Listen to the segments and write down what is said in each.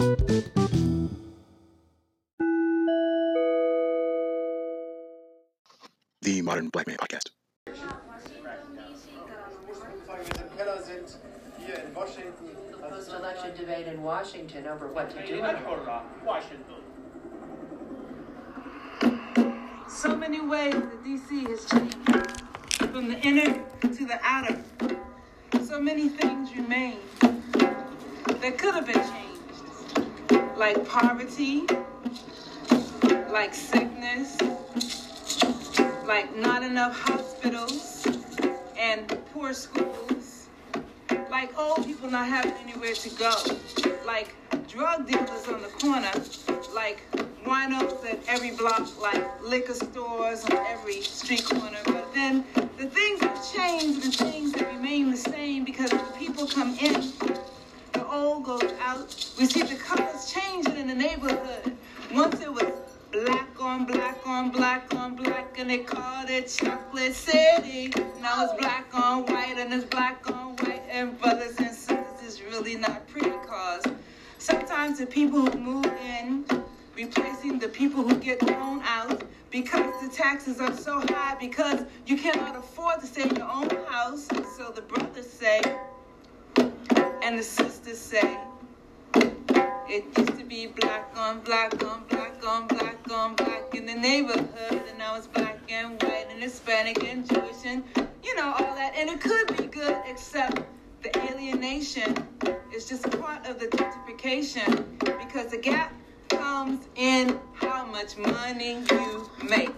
The Modern Black Man Podcast. Post-election debate in Washington over what to do. So many ways that DC has changed, from the inner to the outer. So many things remain that could have been changed, like poverty, like sickness, like not enough hospitals and poor schools, like old people not having anywhere to go, like drug dealers on the corner, like winos at every block, like liquor stores on every street corner. But then the things have changed the things that remain the same because when people come in, the out. We see the colors changing in the neighborhood. Once it was black on black on black on black, and they called it Chocolate City. Now it's black on white, and it's black on white, and brothers and sisters is really not pretty cause sometimes the people who move in replacing the people who get thrown out because the taxes are so high because you cannot afford to stay in your own house so the brothers say and the sisters black on black on black on black in the neighborhood, and I was black and white and Hispanic and Jewish and you know all that. And it could be good, except the alienation is just part of the gentrification because the gap comes in how much money you make.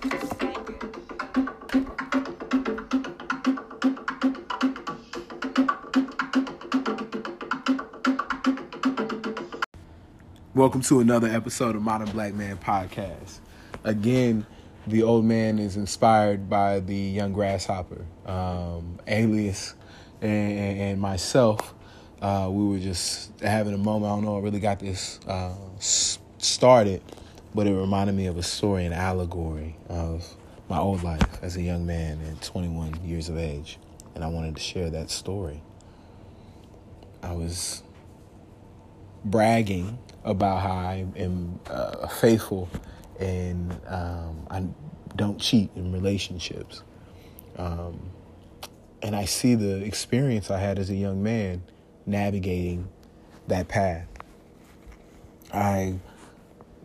Welcome to another episode of Modern Black Man Podcast. Again, the old man is inspired by the young grasshopper, um, alias, and, and myself. Uh, we were just having a moment. I don't know. I really got this uh, started, but it reminded me of a story, an allegory of my old life as a young man at 21 years of age, and I wanted to share that story. I was bragging about how I am uh, faithful and um, I don't cheat in relationships. Um, and I see the experience I had as a young man navigating that path. I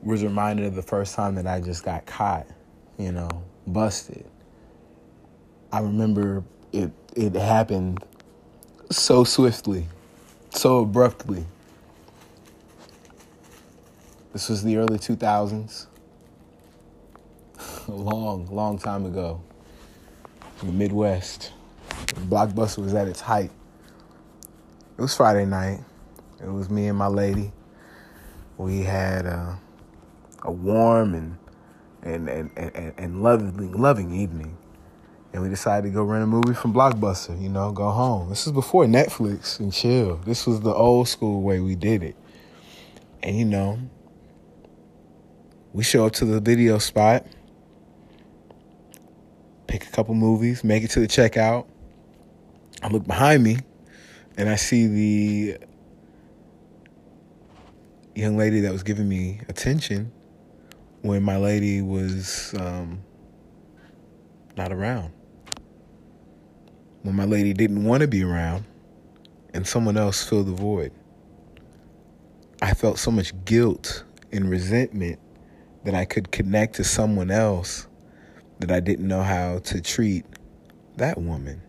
was reminded of the first time that I just got caught, you know, busted. I remember it it happened so swiftly, so abruptly. This was the early 2000s. A long, long time ago. In the Midwest. Blockbuster was at its height. It was Friday night. It was me and my lady. We had uh, a warm and and, and, and, and loving, loving evening. And we decided to go rent a movie from Blockbuster, you know, go home. This was before Netflix and chill. This was the old school way we did it. And you know, we show up to the video spot, pick a couple movies, make it to the checkout. I look behind me and I see the young lady that was giving me attention when my lady was um, not around. When my lady didn't want to be around and someone else filled the void. I felt so much guilt and resentment that I could connect to someone else that I didn't know how to treat that woman.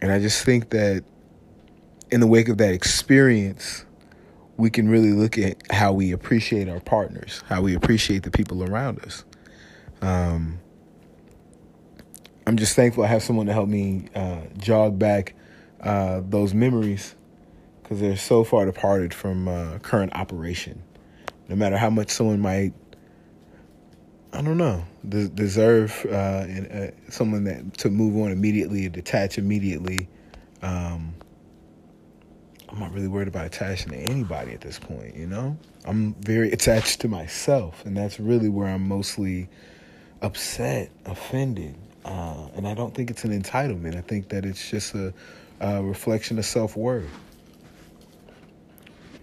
And I just think that in the wake of that experience, we can really look at how we appreciate our partners, how we appreciate the people around us. Um, I'm just thankful I have someone to help me uh, jog back uh, those memories because they're so far departed from uh, current operation. No matter how much someone might, I don't know, des- deserve uh, uh, someone that to move on immediately, detach immediately. Um, I'm not really worried about attaching to anybody at this point. You know, I'm very attached to myself, and that's really where I'm mostly upset, offended, uh, and I don't think it's an entitlement. I think that it's just a, a reflection of self worth.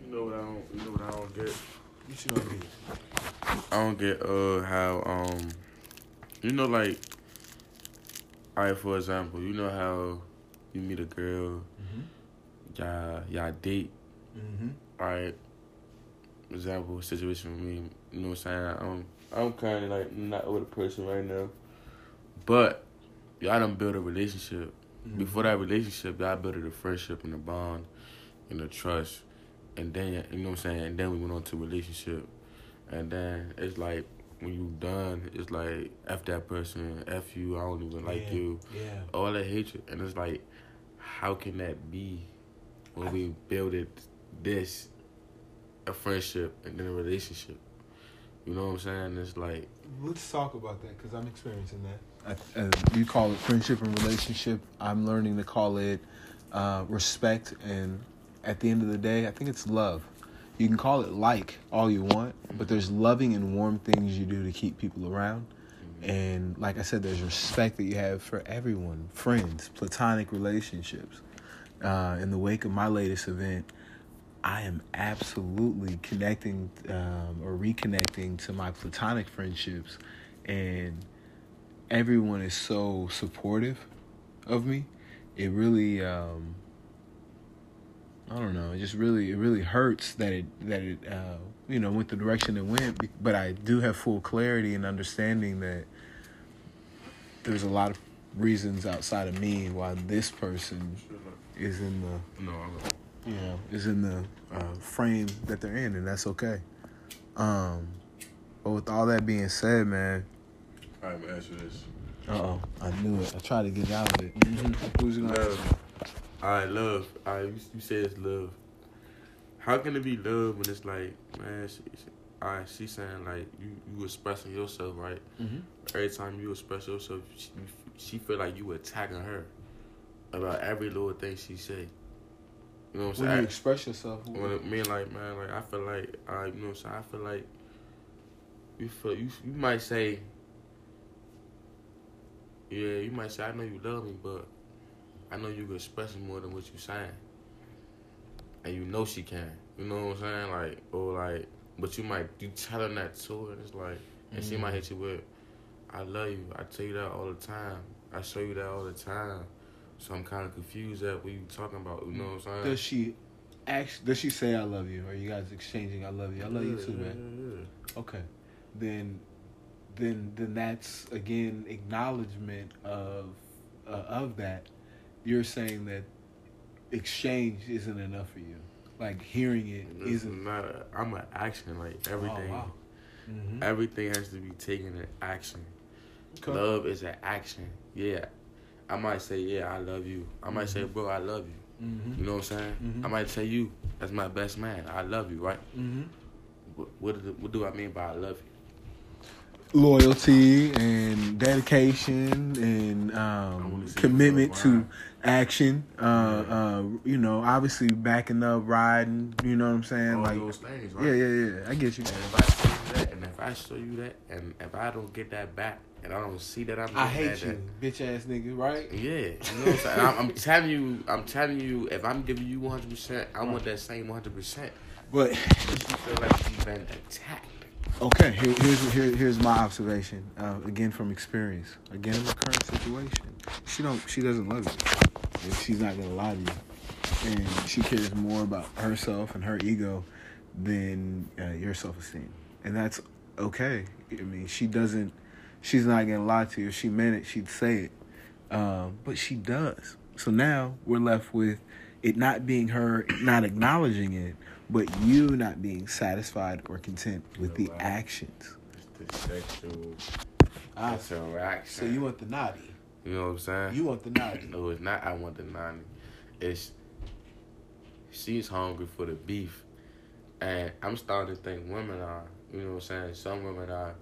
You know what I don't. You know what I don't get. You these. I don't get uh how um you know like alright for example you know how you meet a girl y'all y'all date? Mm-hmm. alright example situation with me you know what I'm saying? I'm I'm kind of like not with a person right now but y'all done build a relationship. Before that relationship y'all built a friendship and a bond and a trust and then you know what I'm saying and then we went on to relationship and then it's like when you done, it's like f that person, f you, I don't even like Yeah. you, Yeah. all that hatred, and it's like, how can that be when we builded this a friendship and then a relationship? You know what I'm saying? It's like Let's talk about that because I'm experiencing that. Uh, you call it friendship and relationship. I'm learning to call it uh, respect, and at the end of the day, I think it's love. You can call it like all you want, but there's loving and warm things you do to keep people around. And like I said, there's respect that you have for everyone, friends, platonic relationships. Uh, in the wake of my latest event, I am absolutely connecting um, or reconnecting to my platonic friendships, and everyone is so supportive of me. It really, um, I don't know, it just really, it really hurts that it that it uh, you know went the direction it went. But I do have full clarity and understanding that there's a lot of reasons outside of me why this person is in the no, you know, is in the uh, frame that they're in, and that's okay. Um, but with all that being said, man, I'm gonna answer this. uh oh, I knew it. I tried to get out of it. Who's gonna? Love. Alright, love. Alright, you, you say it's love. How can it be love when it's like, man, she, she, alright, she's saying like you you expressing yourself, right? Mhm. Every time you express yourself, she, she feel like you attacking her about every little thing she say. You know what I'm saying? When you express yourself, When it, me like man, like I feel like, uh, you know what I'm saying? I feel like you feel you you might say, yeah, you might say I know you love me, but I know you can express it more than what you saying, and you know she can. You know what I'm saying? Like or like, but you might you tell her that to her, and it's like, and she might hit you with, I love you. I tell you that all the time. I show you that all the time. So I'm kind of confused at what you talking about. You know what I'm saying? does she? actually does she say I love you? Are you guys exchanging I love you? I love you Yeah, too, yeah, man. yeah. Okay, then, then then that's again acknowledgement of uh, of that. You're saying that exchange isn't enough for you. Like hearing it isn't. not. A, I'm an action. Like everything. Oh, wow. Mhm. Everything has to be taken in action. Okay. Love is an action. Yeah. I might say, yeah, I love you. I might say, bro, I love you. Mhm. You know what I'm saying? Mhm. I might tell you, that's my best man. I love you, right? Mhm. What, what, do, what do I mean by I love you? Loyalty and dedication and um, commitment to action. Uh, uh, you know, obviously backing up, riding. You know what I'm saying? All like, those things, right? yeah, yeah, yeah. I get you. And if I show you that, and if I show you that, and if I don't get that back, and I don't see that I'm I hate that, you, bitch ass nigga. Right? Yeah, you know what I'm saying. I'm, I'm telling you, I'm telling you, if I'm giving you 100, percent I want that same 100. percent But But you feel like you've been attacked. Okay, here, here's here, here's my observation. Uh, again from experience. Again in my current situation, she don't she doesn't love you. And she's not gonna lie to you, and she cares more about herself and her ego than uh, your self esteem, and that's okay. I mean, she doesn't. She's not gonna lie to you. If she meant it, she'd say it. Um, but she does. So now we're left with it not being her, not acknowledging it, but you not being satisfied or content with the Wow. actions. It's the sexual Ah, interaction. so you want the naughty. you know what I'm saying? You want the naughty. no, it's not. I want the nanny. It's she's hungry for the beef, and I'm starting to think women are. You know what I'm saying? Some women are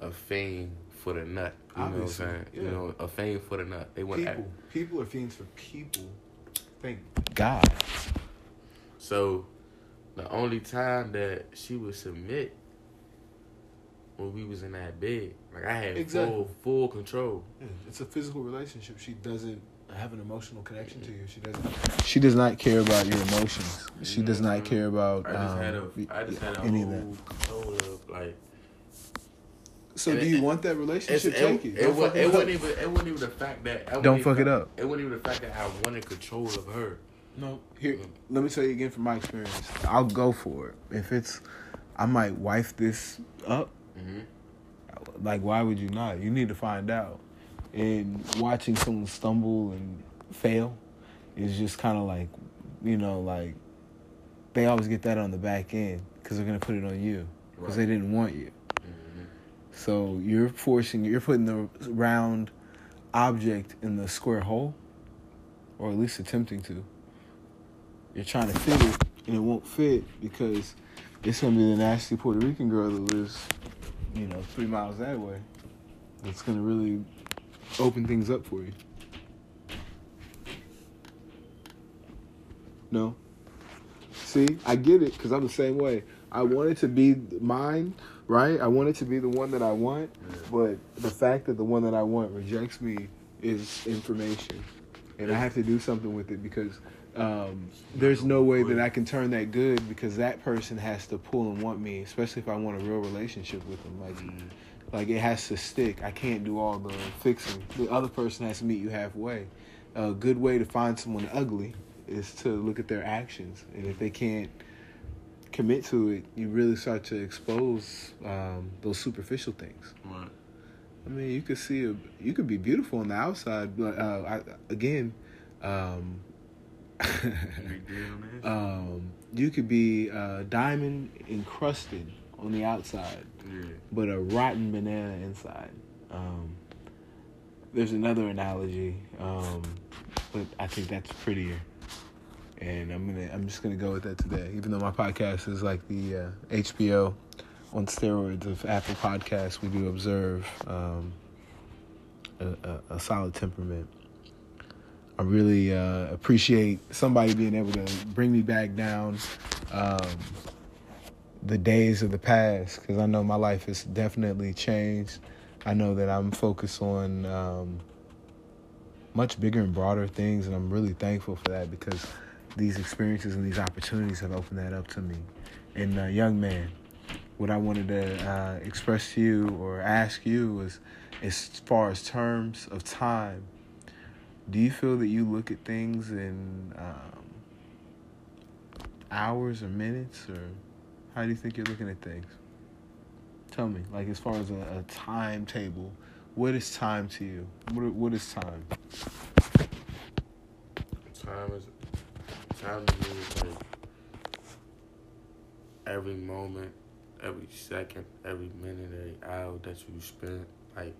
a fiend for the nut. You Obviously, know what I'm saying? yeah. You know, a fiend for the nut. They want People, people are fiends for people. Thank God. So the only time that she would submit when we was in that bed, like I had Exactly. full full control. Yeah, it's a physical relationship. She doesn't have an emotional connection to you. She doesn't. She does not care about your emotions. She does not care about I just had a, um, just had a any of whole that. control of like. So, and do it- you want that It's, relationship? it, Take it. it, Don't fuck it it wasn't even. It wasn't even the fact that. it wasn't Don't even fuck it up. It wasn't even the fact that I wanted control of her. No, here. Let me tell you again from my experience. I'll go for it. If it's, I might wife this up. Mhm. Like, why would you not? You need to find out. And watching someone stumble and fail is just kind of like, you know, like they always get that on the back end because they're gonna put it on you because they didn't want you. Mhm. So you're forcing, you're putting the round object in the square hole, or at least attempting to. You're trying to fit it, and it won't fit because it's gonna be the nasty Puerto Rican girl that lives, you know, three miles that way. That's gonna really open things up for you. No. See, I get it because I'm the same way. I want it to be mine, right? I want it to be the one that I want, but the fact that the one that I want rejects me is information, and I have to do something with it because um, there's no way that I can turn that good because that person has to pull and want me, especially if I want a real relationship with them. Like, like it has to stick. I can't do all the fixing. The other person has to meet you halfway. A good way to find someone ugly is to look at their actions, and if they can't commit to it, you really start to expose um, those superficial things. Right. I mean, you could see a, you could be beautiful on the outside, but uh, I, again, um, Big deal on that. um, you could be uh, diamond encrusted on the outside, yeah. but a rotten banana inside. Um, there's another analogy, um, but I think that's prettier. And I'm gonna, I'm just gonna go with that today. Even though my podcast is like the uh, HBO on steroids of Apple Podcasts, we do observe um, a, a, a solid temperament. I really uh, appreciate somebody being able to bring me back down um, the days of the past because I know my life has definitely changed. I know that I'm focused on um, much bigger and broader things, and I'm really thankful for that because these experiences and these opportunities have opened that up to me. And uh, young man, what I wanted to uh, express to you or ask you was, as far as terms of time, do you feel that you look at things in um, hours or minutes, or how do you think you're looking at things? Tell me, like as far as a, a timetable, what is time to you? What what is time? Time is time to me is like every moment, every second, every minute, every hour that you spend, like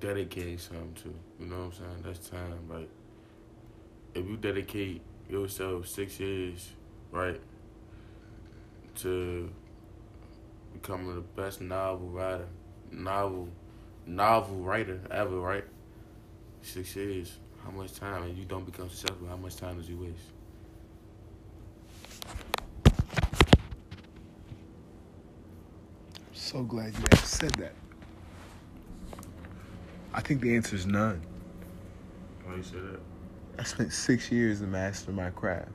dedicating something to. You know what I'm saying? That's time. Like if you dedicate yourself six years, right, to becoming the best novel writer, novel, novel writer ever, right? Six years. How much time? And you don't become successful. How much time does you waste? I'm so glad you said that. I think the answer is none. Why you say that? I spent six years to master my craft.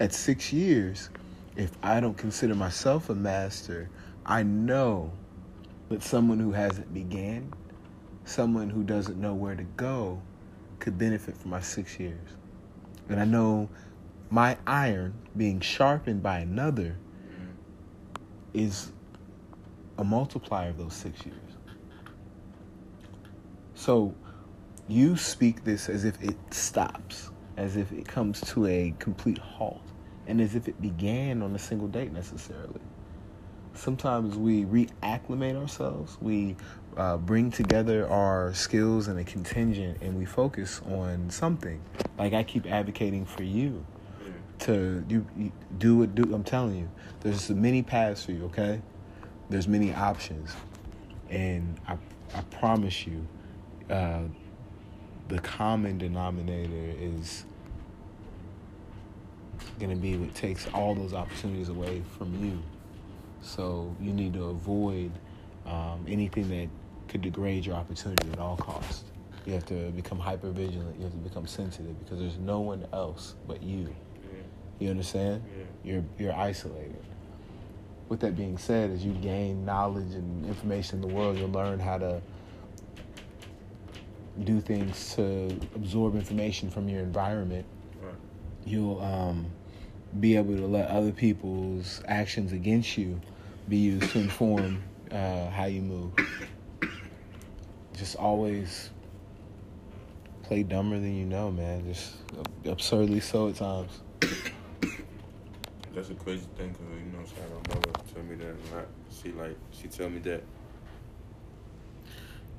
At six years, if I don't consider myself a master, I know that someone who hasn't began, someone who doesn't know where to go, could benefit from my six years. And I know my iron being sharpened by another is a multiplier of those six years. So you speak this as if it stops, as if it comes to a complete halt, and as if it began on a single date necessarily. Sometimes we reacclimate ourselves, we uh, bring together our skills and a contingent, and we focus on something. Like I keep advocating for you to you, you do it. Do I'm telling you, there's many paths for you. Okay, there's many options, and I I promise you, uh, the common denominator is going to be what takes all those opportunities away from you. So you need to avoid um, anything that could degrade your opportunity at all costs. You have to become hyper vigilant. You have to become sensitive because there's no one else but you. Yeah. You understand? Yeah. You're you're isolated. With that being said, as you gain knowledge and information in the world, you'll learn how to do things to absorb information from your environment. Right. You'll um, be able to let other people's actions against you be used to inform uh, how you move. Just always play dumber than you know, man. Just absurdly so at times. That's a crazy thing because you know, I'm saying my mother tell me that a lot. She like she tell me that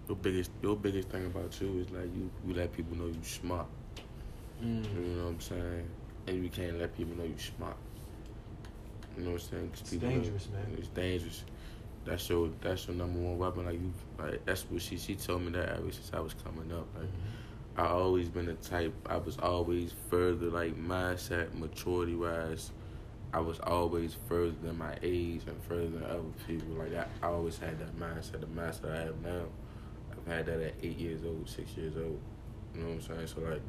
your biggest your biggest thing about you is like you you let people know you smart. Mm. You know what I'm saying? And you can't let people know you smart. You know what I'm saying? It's dangerous, man. It's dangerous. That's your that's your number one weapon. Like you, like that's what she she told me that ever since I was coming up. Like mm-hmm. I always been the type. I was always further like mindset, maturity wise. I was always further than my age and further than other people. Like I, I always had that mindset. The mindset I have now, I've had that at eight years old, six years old. You know what I'm saying? So like,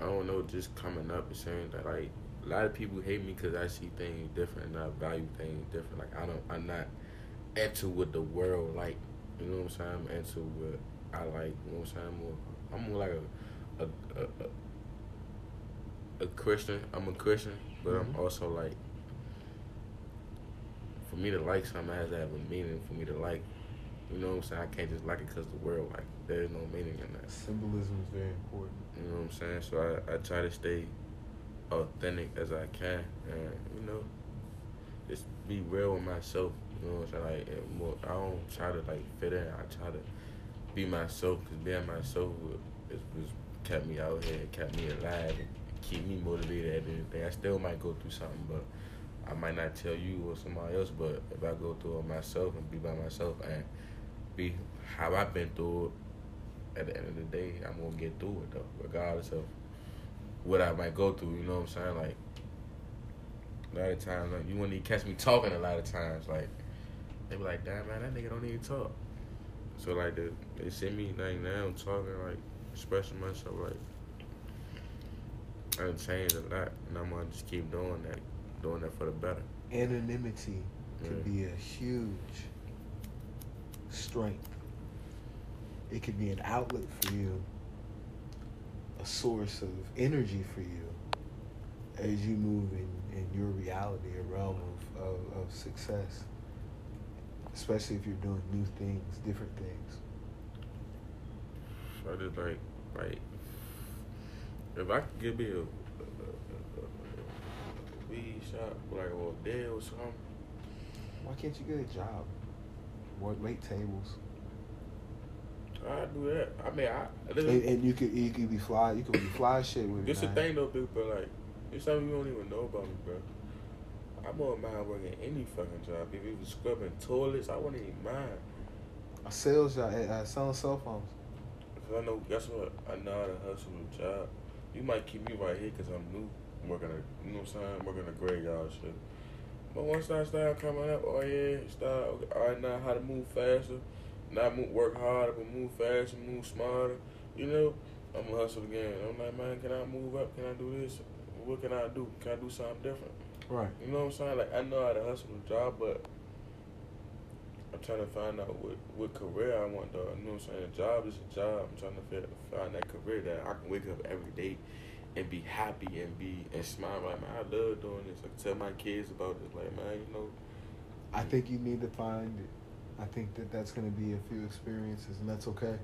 I don't know. Just coming up and saying that like a lot of people hate me because I see things different and I value things different. Like I don't, I'm not into what the world like. You know what I'm saying? I'm into what I like. You know what I'm saying? I'm more, I'm more like a, a, a, a Christian. I'm a Christian, but I'm mm-hmm. also like, for me to like something, it has to have a meaning for me to like. You know what I'm saying? I can't just like it because the world like. There's no meaning in that. Symbolism is very important. You know what I'm saying? So I, I try to stay authentic as I can, and you know, just be real with myself. You know what I'm saying? Like, more, I don't try to like fit in. I try to be myself because being myself is, is kept me out here, kept me alive, and keep me motivated at anything. I still might go through something, but I might not tell you or somebody else. But if I go through it myself and be by myself and be how I've been through it, at the end of the day, I'm gonna get through it though, regardless of what I might go through. You know what I'm saying? Like a lot of times, like you wouldn't even catch me talking. A lot of times, like they be like, "Damn man, that nigga don't even talk." So like the, they see me like now talking, like expressing myself, like I done changed a lot, and I'm gonna just keep doing that, doing that for the better. Anonymity could be a huge strength. It could be an outlet for you, a source of energy for you as you move in, in your reality, a realm of, of, of success. Especially if you're doing new things, different things. I just like, like, if I could give me a, a, a, a, a weed shop, like or a deal or something, Why can't you get a job? Work wait tables. I'd do that. I mean, I. And, and you could you could be fly you could be fly shit with it. This the thing though, dude, but like, it's something you don't even know about me, bro. I wouldn't mind working any fucking job. If it was scrubbing toilets, I wouldn't even mind. A sales job, uh, selling cell phones. Cause I know, guess what? I know how to hustle a job. You might keep me right here cause I'm new. I'm working a, you know what I'm saying? I'm working a graveyard shit. But once I start coming up, oh yeah, start, oh, okay, all right, now how to move faster. Not move, work harder, but move faster, move smarter. You know, I'm gonna hustle again. I'm like, man, can I move up? Can I do this? What can I do? Can I do something different? Right. You know what I'm saying? Like I know how to hustle a job, but I'm trying to find out what, what career I want though. You know what I'm saying? A job is a job. I'm trying to find that career that I can wake up every day and be happy and be and smile. Like man, I love doing this. I can tell my kids about this. Like man, you know, I think you need to find it. I think that that's going to be a few experiences, and that's okay.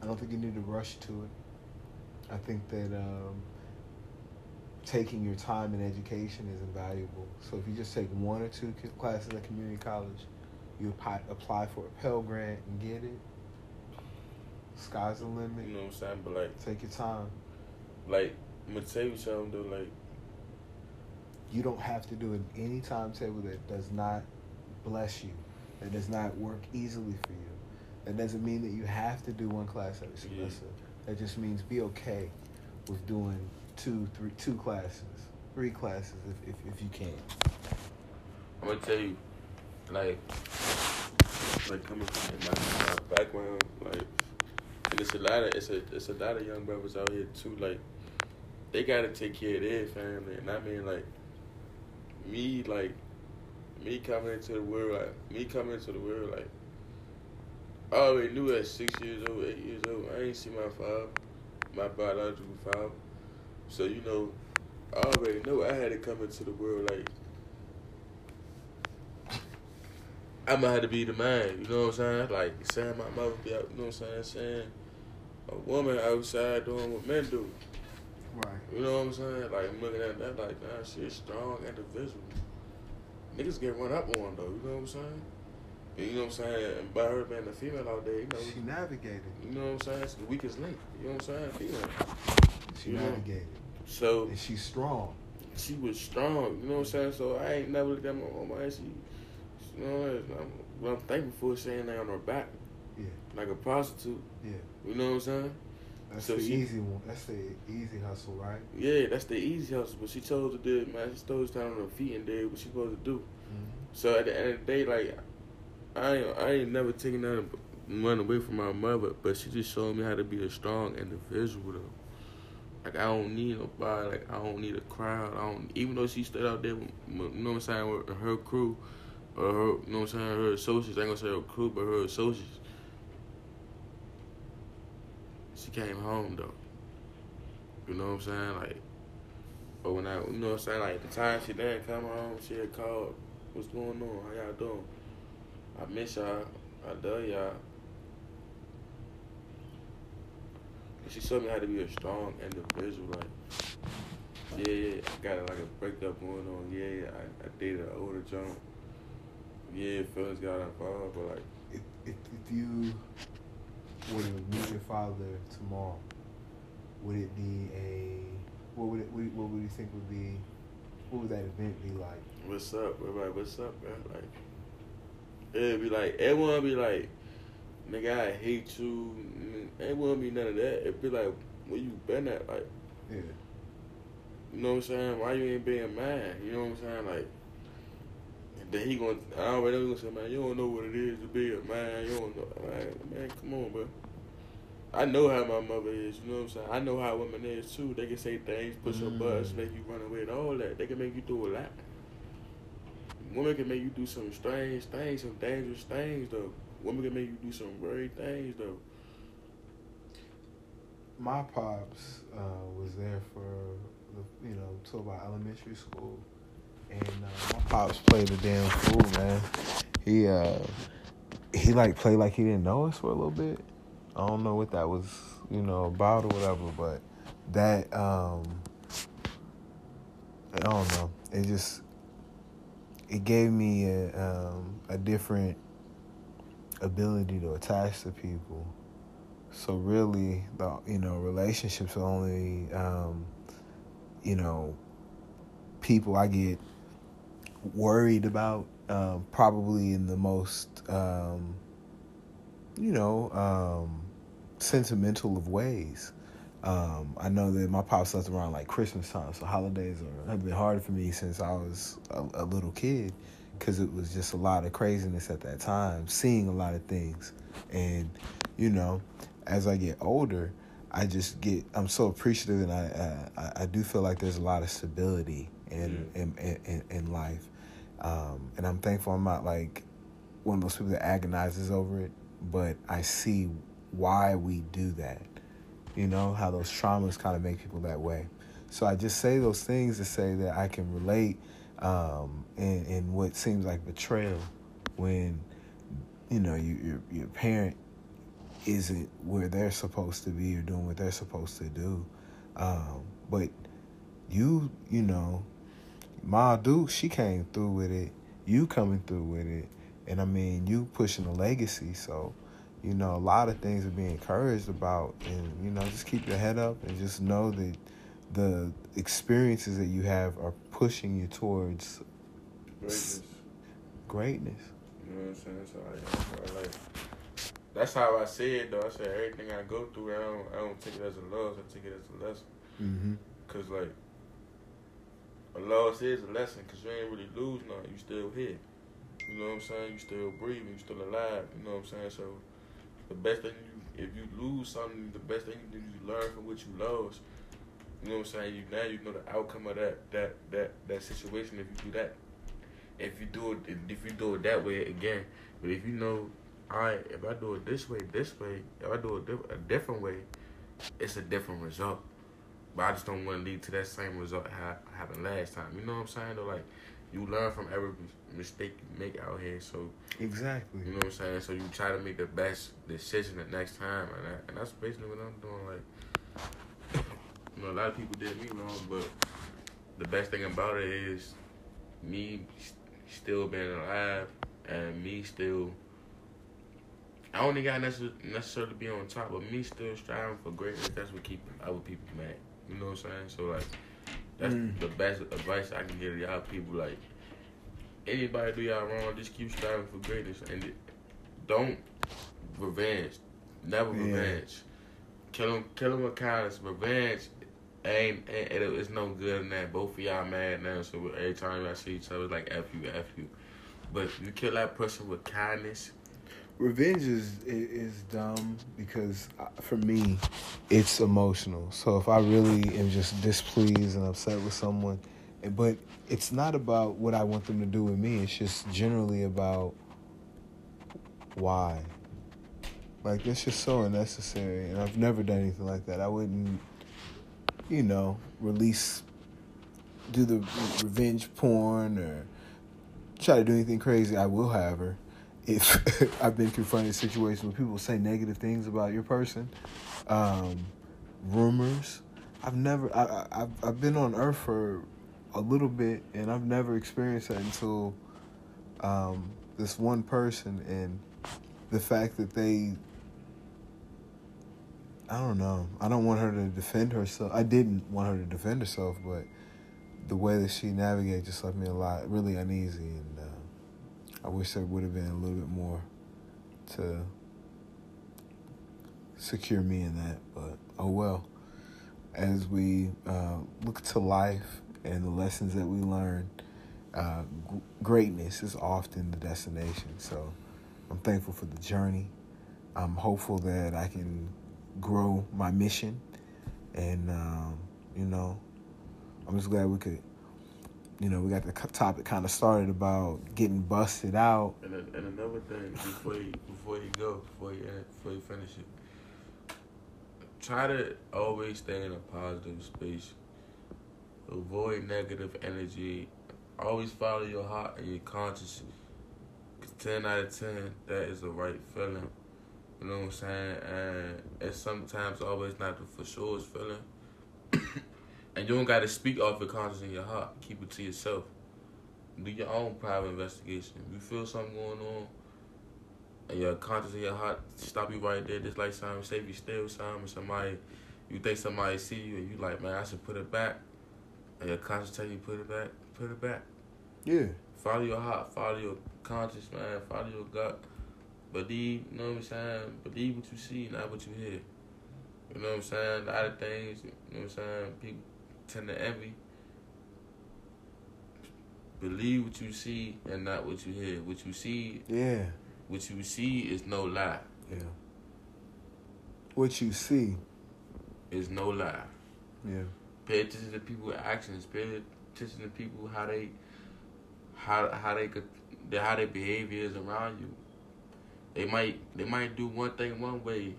I don't think you need to rush to it. I think that um, taking your time in education is invaluable. So if you just take one or two classes at community college, you apply, apply for a Pell Grant and get it. Sky's the limit. you know what I'm saying. But like, Take your time. like I'm gonna tell you something though. Like You don't have to do it any timetable that does not bless you, that does not work easily for you. That doesn't mean that you have to do one class every Yeah. semester. That just means be okay with doing two, three, two classes, three classes if, if, if you can. I'm gonna tell you, like like coming from my, my background, like, and it's a lot of it's a it's a lot of young brothers out here too. Like, they gotta take care of their family, and I mean like, me like, me coming into the world, like me coming into the world, like, I already knew at six years old, eight years old, I ain't see my father, my biological father. So you know, I already know I had to come into the world like I'm gonna have to be the man, you know what I'm saying? Like saying my mother be out, you know what I'm saying? Saying a woman outside doing what men do. Right. You know what I'm saying? Like I'm looking at that like, nah, she's strong individual. Niggas get run up on though, you know what I'm saying? And you know what I'm saying? And by her being a female out there, you know, She navigated. you know what I'm saying? It's the weakest link. You know what I'm saying? Female. She You know. navigated. So And she's strong. she was strong. You know what I'm saying? So I ain't never looked at my mama and she, you know, I'm, what I'm thankful for saying that on her back, Yeah. like a prostitute. Yeah. You know what I'm saying? That's So the she- easy one. That's the easy hustle, right? Yeah, that's the easy hustle. But she chose to do it, man. She chose stand on her feet and did what she supposed to do. Mm-hmm. So at the end of the day, like, I ain't, I ain't never taken nothing run away from my mother, but she just showed me how to be a strong individual, though. Like, I don't need nobody. Like, I don't need a crowd. I don't, even though she stood out there, with, you know what I'm saying, with her crew, or her, you know what I'm saying, her associates. I ain't gonna say her crew, but her associates. She came home, though. You know what I'm saying? Like, but when I, you know what I'm saying, like, the time she didn't come home, she had called, what's going on? How y'all doing? I miss y'all. I love y'all. She showed me how to be a strong individual. Like, yeah, yeah, I got like a breakup going on. Yeah, yeah, I, I dated an older John. Yeah, feelings got involved, but like, If, if, if you were to meet your father tomorrow, would it be a what would it what, what would you think would be what would that event be like? what's up? Everybody, what's up, man? Like, it'd be like, everyone be like, nigga, I hate you. It wouldn't be none of that. It'd be like, where you been at? Like, Yeah. You know what I'm saying? Why you ain't being mad? You know what I'm saying? Like, then he gonna, I already know he gonna say, man, you don't know what it is to be a man. You don't know, man, man, come on, bro. I know how my mother is. You know what I'm saying? I know how women is too. They can say things, push your buttons, make you run away, and all that. They can make you do a lot. Women can make you do some strange things, some dangerous things, though. Women can make you do some great things, though. My pops uh, was there for the you know till about elementary school, and uh, my pops played a damn fool, man. He uh he like played like he didn't know us for a little bit. I don't know what that was, you know, about or whatever, but that um I don't know. It just it gave me a um, a different ability to attach to people. So really, the you know relationships are only um, you know people I get worried about. Um, probably in the most um, you know um, sentimental of ways. Um, I know that my pops left around like Christmas time, so holidays are, have been hard for me since I was a, a little kid because it was just a lot of craziness at that time, seeing a lot of things, and you know, as I get older, I just get I'm so appreciative, and I I, I do feel like there's a lot of stability in in, in, in life, um, and I'm thankful I'm not like one of those people that agonizes over it, but I see why we do that. You know how those traumas kind of make people that way. So I just say those things to say that I can relate um, in, in what seems like betrayal when you know you, your your parent isn't where they're supposed to be or doing what they're supposed to do. Um, but you, you know, Ma Duke, she came through with it. You coming through with it, and I mean you pushing a legacy. So you know, a lot of things are being encouraged about, and you know, just keep your head up and just know that the experiences that you have are pushing you towards Greatness. greatness. You know what I'm saying? So I like that's how I see it though. I said everything I go through, I don't, I don't take it as a loss. I take it as a lesson. Mm-hmm. Cause like a loss is a lesson. Cause you ain't really lose nothing. You still here. You know what I'm saying? You still breathing, you still alive. You know what I'm saying? So the best thing you, if you lose something, the best thing you do is you learn from what you lost. You know what I'm saying? You now you know the outcome of that that that that situation if you do that. If you do it if you do it that way again, but if you know, all right, if I do it this way, this way, if I do it a different way, it's a different result. But I just don't want to lead to that same result ha- happened last time. You know what I'm saying? Though, like you learn from every mistake you make out here. So Exactly. you know what I'm saying. So you try to make the best decision the next time, and, that, and that's basically what I'm doing. Like you know, a lot of people did me wrong, but the best thing about it is me still being alive and me still. I only got necessarily, necessarily be on top, but me still striving for greatness. That's what keep other people mad. You know what I'm saying? So like, that's Mm. the best advice I can give to y'all people. Like, anybody do y'all wrong, just keep striving for greatness and don't revenge. Never Yeah. revenge. Kill them, kill them with kindness. Revenge ain't, ain't it, it's no good in that. Both of y'all mad now, so every time y'all see each other, it's like f you, f you. But you kill that person with kindness. Revenge is is, dumb because uh, for me, it's emotional. So if I really am just displeased and upset with someone, eh, but it's not about what I want them to do with me. It's just generally about why. Like it's just so unnecessary, and I've never done anything like that. I wouldn't, you know, release, do the revenge porn or try to do anything crazy. I will, however, if I've been confronted situations where people say negative things about your person, um, rumors. I've never. I, I, I've I've been on Earth for a little bit, and I've never experienced that until um, this one person and the fact that they. I don't know. I don't want her to defend herself. I didn't want her to defend herself, but the way that she navigated just left me a lot really uneasy, and I wish there would have been a little bit more to secure me in that. But oh well. As we uh, look to life and the lessons that we learn, uh, g- greatness is often the destination. So I'm thankful for the journey. I'm hopeful that I can grow my mission, and um, you know, I'm just glad we could. You know, we got the topic kind of started about getting busted out. And, and another thing before you before you go before you before you finish it, try to always stay in a positive space. Avoid negative energy. Always follow your heart and your conscience. ten out of ten, that is the right feeling. You know what I'm saying? And it's sometimes always not the for sure feeling. And you don't got to speak off your conscience in your heart. Keep it to yourself do your own private investigation. If you feel something going on, and your conscience and your heart stop you right there, just like Simon say, you steal something, somebody, you think somebody see you, and you like, man, I should put it back, and your conscience tell you put it back, put it back. Yeah. Follow your heart, follow your conscience, man, follow your gut. Believe, you know what I'm saying? Believe what you see, not what you hear. You know what I'm saying? A lot of things, you know what I'm saying? People tend to envy. Believe what you see and not what you hear. What you see, Yeah. what you see is no lie. Yeah. What you see. Is no lie. Yeah. Pay attention to people's actions. Pay attention to people how they, how how they could, how their behavior is around you. They might they might do one thing one way.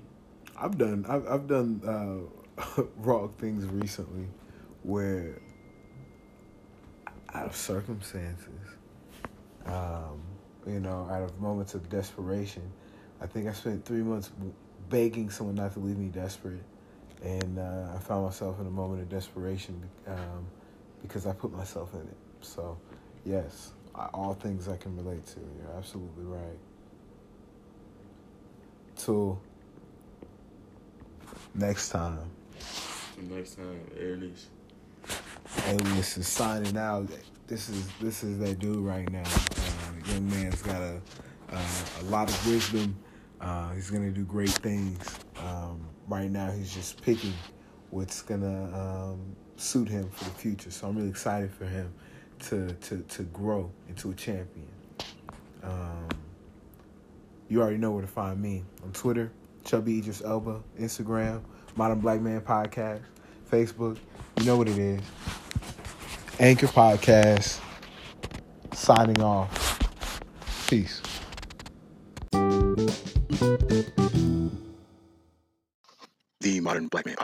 I've done I've I've done uh, wrong things recently, where out of circumstances, um, you know, out of moments of desperation, I think I spent three months begging someone not to leave me desperate, and uh, I found myself in a moment of desperation um, because I put myself in it. So, yes, I, all things I can relate to. You're absolutely right. Till next time. So next time, Alias is signing out. This is this is that dude right now. Uh, young man's got a uh, a lot of wisdom. Uh, he's gonna do great things. Um, right now, he's just picking what's gonna um, suit him for the future. So I'm really excited for him to to to grow into a champion. Um, you already know where to find me on Twitter, Chubby Idris Elba, Instagram, Modern Black Man Podcast, Facebook. You know what it is. Anchor Podcast. Signing off. Peace. The Modern Black Man.